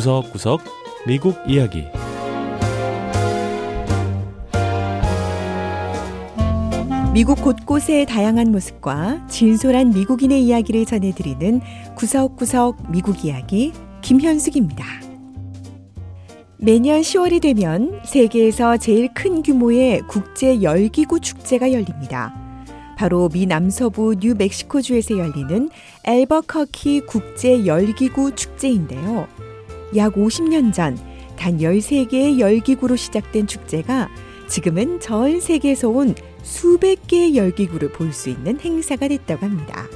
구석구석 미국 이야기 미국 곳곳의 다양한 모습과 진솔한 미국인의 이야기를 전해드리는 구석구석 미국 이야기 김현숙입니다. 매년 10월이 되면 세계에서 제일 큰 규모의 국제 열기구 축제가 열립니다. 바로 미 남서부 뉴멕시코주에서 열리는 엘버커키 국제 열기구 축제인데요. 약 50년 전 단 13개의 열기구로 시작된 축제가 지금은 전 세계에서 온 수백 개의 열기구를 볼 수 있는 행사가 됐다고 합니다.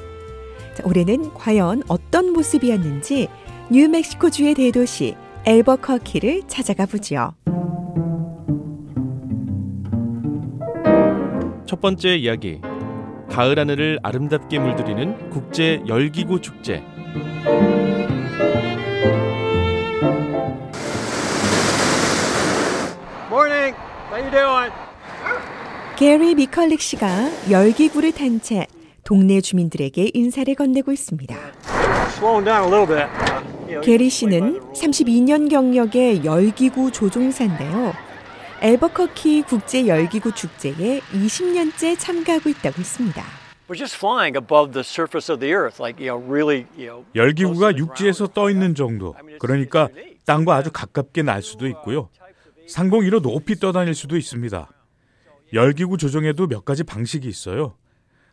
자, 올해는 과연 어떤 모습이었는지 뉴멕시코주의 대도시 엘버커키를 찾아가 보죠. 첫 번째 이야기 가을 하늘을 아름답게 물들이는 국제 열기구 축제 doing? 게리 미컬릭 씨가 열기구를 탄 채 동네 주민들에게 인사를 건네고 있습니다. Slowing down a little bit. You know, 게리 씨는 can play by the 32년 rules. 경력의 열기구 조종사인데요. 엘버커키 국제 열기구 축제에 20년째 참가하고 있다고 했습니다. We're just flying above the surface of the earth, like you know, really, you know. 열기구가 육지에서. 떠 있는 정도. 그러니까 땅과 아주 가깝게 날 수도 있고요. 상공 위로 높이 떠다닐 수도 있습니다. 열기구 조종에도 몇 가지 방식이 있어요.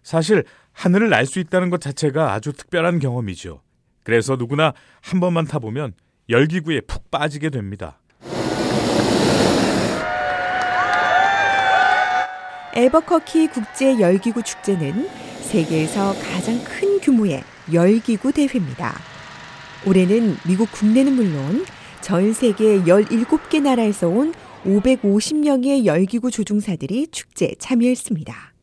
사실 하늘을 날 수 있다는 것 자체가 아주 특별한 경험이죠. 그래서 누구나 한 번만 타보면 열기구에 푹 빠지게 됩니다. 엘버커키 국제 열기구 축제는 세계에서 가장 큰 규모의 열기구 대회입니다. 올해는 미국 국내는 물론 전 세계 17개 나라에서 온 550명의 열기구 조종사들이 축제에 참여했습니다.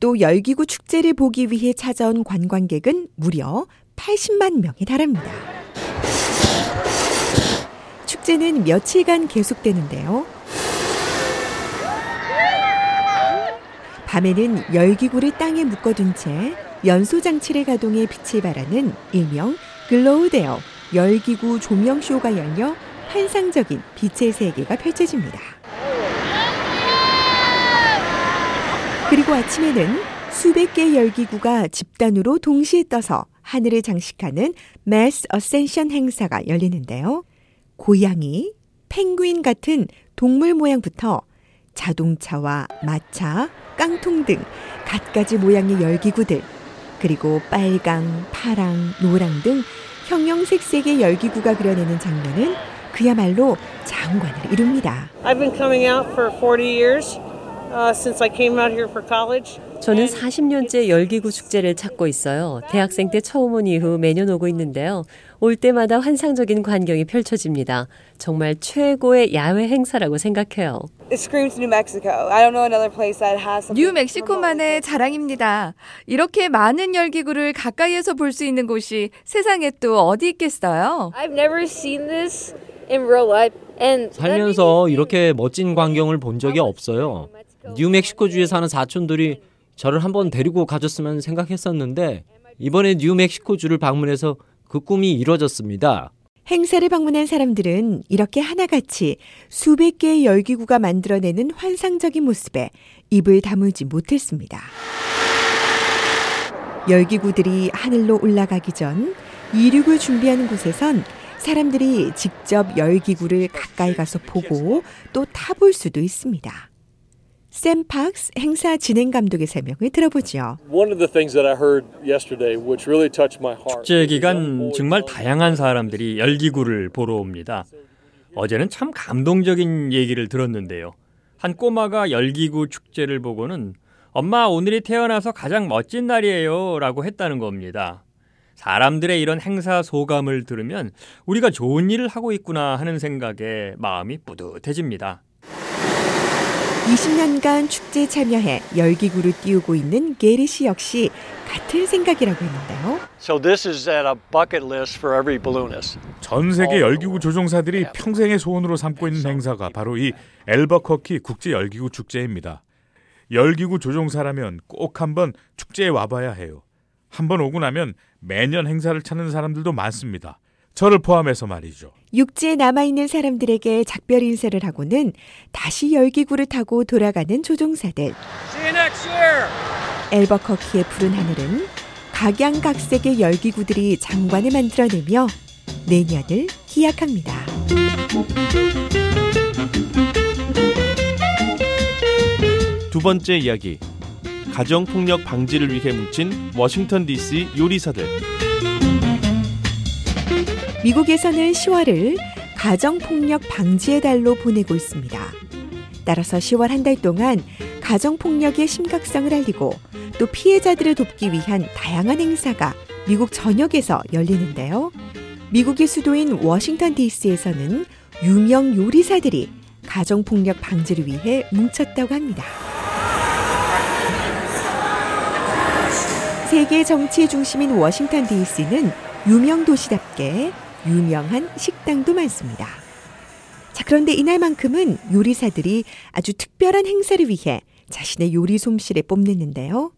또 열기구 축제를 보기 위해 찾아온 관광객은 무려 80만 명에 달합니다. 축제는 며칠간 계속되는데요. 밤에는 열기구를 땅에 묶어둔 채 연소 장치를 가동해 빛을 발하는 일명 글로우데어 열기구 조명 쇼가 열려 환상적인 빛의 세계가 펼쳐집니다. 그리고 아침에는 수백 개의 열기구가 집단으로 동시에 떠서 하늘을 장식하는 매스 어센션 행사가 열리는데요. 고양이, 펭귄 같은 동물 모양부터 자동차와 마차, 깡통 등 갖가지 모양의 열기구들, 그리고 빨강, 파랑, 노랑 등 형형색색의 열기구가 그려내는 장면은 그야말로 장관을 이룹니다. I've been coming out for 40 years 저는 40년째 열기구 축제를 찾고 있어요. 대학생 때 처음 온 이후 매년 오고 있는데요. 올 때마다 환상적인 광경이 펼쳐집니다. 정말 최고의 야외 행사라고 생각해요. It screams New Mexico. I don't know another place that has something. 뉴멕시코만의 자랑입니다. 이렇게 많은 열기구를 가까이에서 볼 수 있는 곳이 세상에 또 어디 있겠어요? I've never seen this in real life. And 살면서 이렇게 멋진 광경을 본 적이 없어요. 뉴멕시코주에 사는 사촌들이 저를 한번 데리고 가줬으면 생각했었는데 이번에 뉴멕시코주를 방문해서 그 꿈이 이루어졌습니다. 행사를 방문한 사람들은 이렇게 하나같이 수백 개의 열기구가 만들어내는 환상적인 모습에 입을 다물지 못했습니다. 열기구들이 하늘로 올라가기 전 이륙을 준비하는 곳에선 사람들이 직접 열기구를 가까이 가서 보고 또 타볼 수도 있습니다. 샘 박스 행사 진행 감독의 설명을 들어보죠. One of the things that I heard yesterday, which really touched my heart. 축제 기간 정말 다양한 사람들이 열기구를 보러 옵니다. 어제는 참 감동적인 얘기를 들었는데요. 한 꼬마가 열기구 축제를 보고는 엄마 오늘이 태어나서 가장 멋진 날이에요 라고 했다는 겁니다. 사람들의 이런 행사 소감을 들으면 우리가 좋은 일을 하고 있구나 하는 생각에 마음이 뿌듯해집니다. 20년간 축제에 참여해 열기구를 띄우고 있는 게리 씨 역시 같은 생각이라고 했는데요. So this is at a bucket list for every balloonist. 전 세계 열기구 조종사들이 평생의 소원으로 삼고 있는 행사가 바로 이 엘버커키 국제 열기구 축제입니다. 열기구 조종사라면 꼭 한번 축제에 와봐야 해요. 한번 오고 나면 매년 행사를 찾는 사람들도 많습니다. 저를 포함해서 말이죠. 육지에 남아있는 사람들에게 작별 인사를 하고는 다시 열기구를 타고 돌아가는 조종사들. 엘버커키의 푸른 하늘은 각양각색의 열기구들이 장관을 만들어내며 내년을 기약합니다. 두 번째 이야기. 가정폭력 방지를 위해 뭉친 워싱턴 DC 요리사들. 미국에서는 10월을 가정폭력 방지의 달로 보내고 있습니다. 따라서 10월 한 달 동안 가정폭력의 심각성을 알리고 또 피해자들을 돕기 위한 다양한 행사가 미국 전역에서 열리는데요. 미국의 수도인 워싱턴 DC에서는 유명 요리사들이 가정폭력 방지를 위해 뭉쳤다고 합니다. 세계 정치의 중심인 워싱턴 DC는 유명 도시답게 유명한 식당도 많습니다. 자, 그런데 이날만큼은 요리사들이 아주 특별한 행사를 위해 자신의 요리 솜씨를 뽐냈는데요.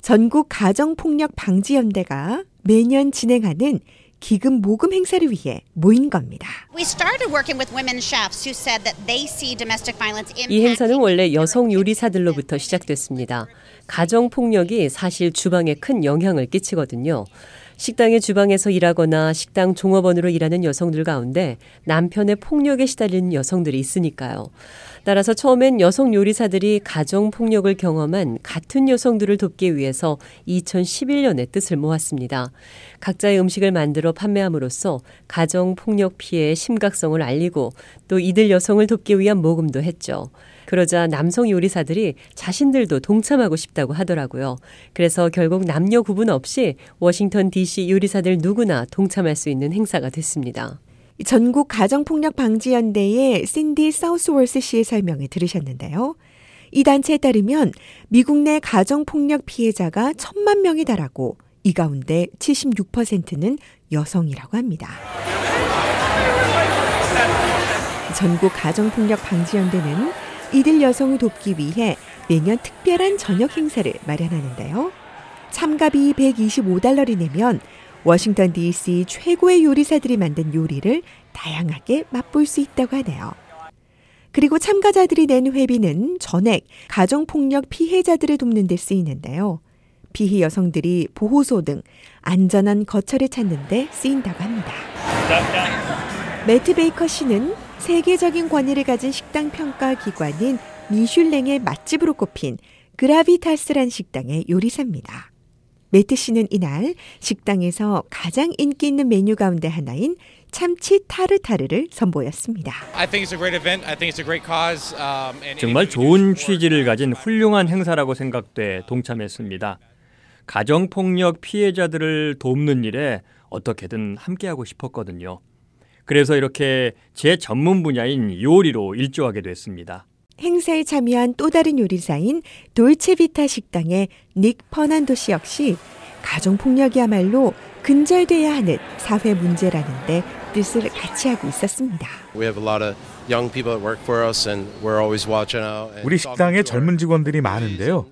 전국 가정폭력 방지연대가 매년 진행하는 기금 모금 행사를 위해 모인 겁니다. 이 행사는 원래 여성 요리사들로부터 시작됐습니다. 가정 폭력이 사실 주방에 큰 영향을 끼치거든요. 식당의 주방에서 일하거나 식당 종업원으로 일하는 여성들 가운데 남편의 폭력에 시달리는 여성들이 있으니까요. 따라서 처음엔 여성 요리사들이 가정 폭력을 경험한 같은 여성들을 돕기 위해서 2011년에 뜻을 모았습니다. 각자의 음식을 만들어 판매함으로써 가정 폭력 피해의 심각성을 알리고 또 이들 여성을 돕기 위한 모금도 했죠. 그러자 남성 요리사들이 자신들도 동참하고 싶다고 하더라고요. 그래서 결국 남녀 구분 없이 워싱턴 DC 요리사들 누구나 동참할 수 있는 행사가 됐습니다. 전국 가정폭력 방지 연대의 샌디 사우스월스 씨의 설명을 들으셨는데요. 이 단체에 따르면 미국 내 가정폭력 피해자가 천만 명에 달하고 이 가운데 76%는 여성이라고 합니다. 전국 가정폭력 방지연대는 이들 여성을 돕기 위해 매년 특별한 저녁 행사를 마련하는데요. 참가비 125달러를 내면 워싱턴 DC 최고의 요리사들이 만든 요리를 다양하게 맛볼 수 있다고 하네요. 그리고 참가자들이 낸 회비는 전액 가정폭력 피해자들을 돕는 데 쓰이는데요. 피해 여성들이 보호소 등 안전한 거처를 찾는 데 쓰인다고 합니다. 매트 베이커 씨는 세계적인 권위를 가진 식당 평가 기관인 미슐랭의 맛집으로 꼽힌 그라비타스란 식당의 요리사입니다. 매트 씨는 이날 식당에서 가장 인기 있는 메뉴 가운데 하나인 참치 타르타르를 선보였습니다. 정말 좋은 취지를 가진 훌륭한 행사라고 생각돼 동참했습니다. 가정폭력 피해자들을 돕는 일에 어떻게든 함께하고 싶었거든요. 그래서 이렇게 제 전문 분야인 요리로 일조하게 됐습니다. 행사에 참여한 또 다른 요리사인 돌체비타 식당의 닉 퍼난도 씨 역시 가정폭력이야말로 근절돼야 하는 사회 문제라는데 뜻을 같이 하고 있었습니다. 우리 식당에 젊은 직원들이 많은데요.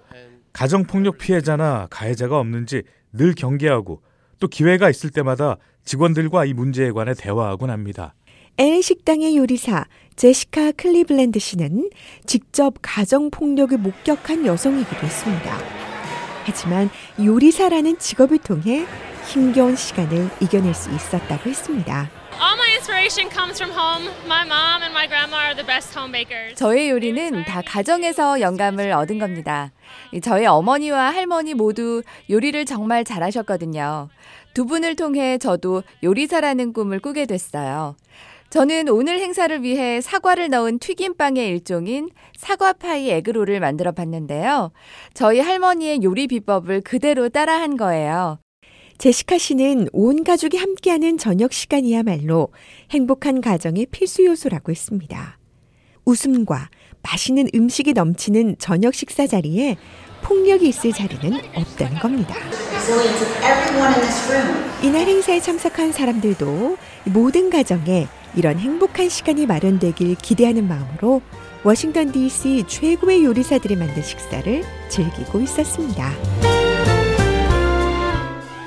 가정폭력 피해자나 가해자가 없는지 늘 경계하고 또 기회가 있을 때마다 직원들과 이 문제에 관해 대화하곤 합니다. L 식당의 요리사 제시카 클리블랜드 씨는 직접 가정 폭력을 목격한 여성이기도 했습니다. 하지만 요리사라는 직업을 통해 힘겨운 시간을 이겨낼 수 있었다고 했습니다. 저의 요리는 다 가정에서 영감을 얻은 겁니다. 저의 어머니와 할머니 모두 요리를 정말 잘하셨거든요. 두 분을 통해 저도 요리사라는 꿈을 꾸게 됐어요. 저는 오늘 행사를 위해 사과를 넣은 튀김빵의 일종인 사과파이 에그롤을 만들어 봤는데요. 저희 할머니의 요리 비법을 그대로 따라한 거예요. 제시카 씨는 온 가족이 함께하는 저녁 시간이야말로 행복한 가정의 필수 요소라고 했습니다. 웃음과 맛있는 음식이 넘치는 저녁 식사 자리에 폭력이 있을 자리는 없다는 겁니다. 이날 행사에 참석한 사람들도 모든 가정에 이런 행복한 시간이 마련되길 기대하는 마음으로 워싱턴 DC 최고의 요리사들이 만든 식사를 즐기고 있었습니다.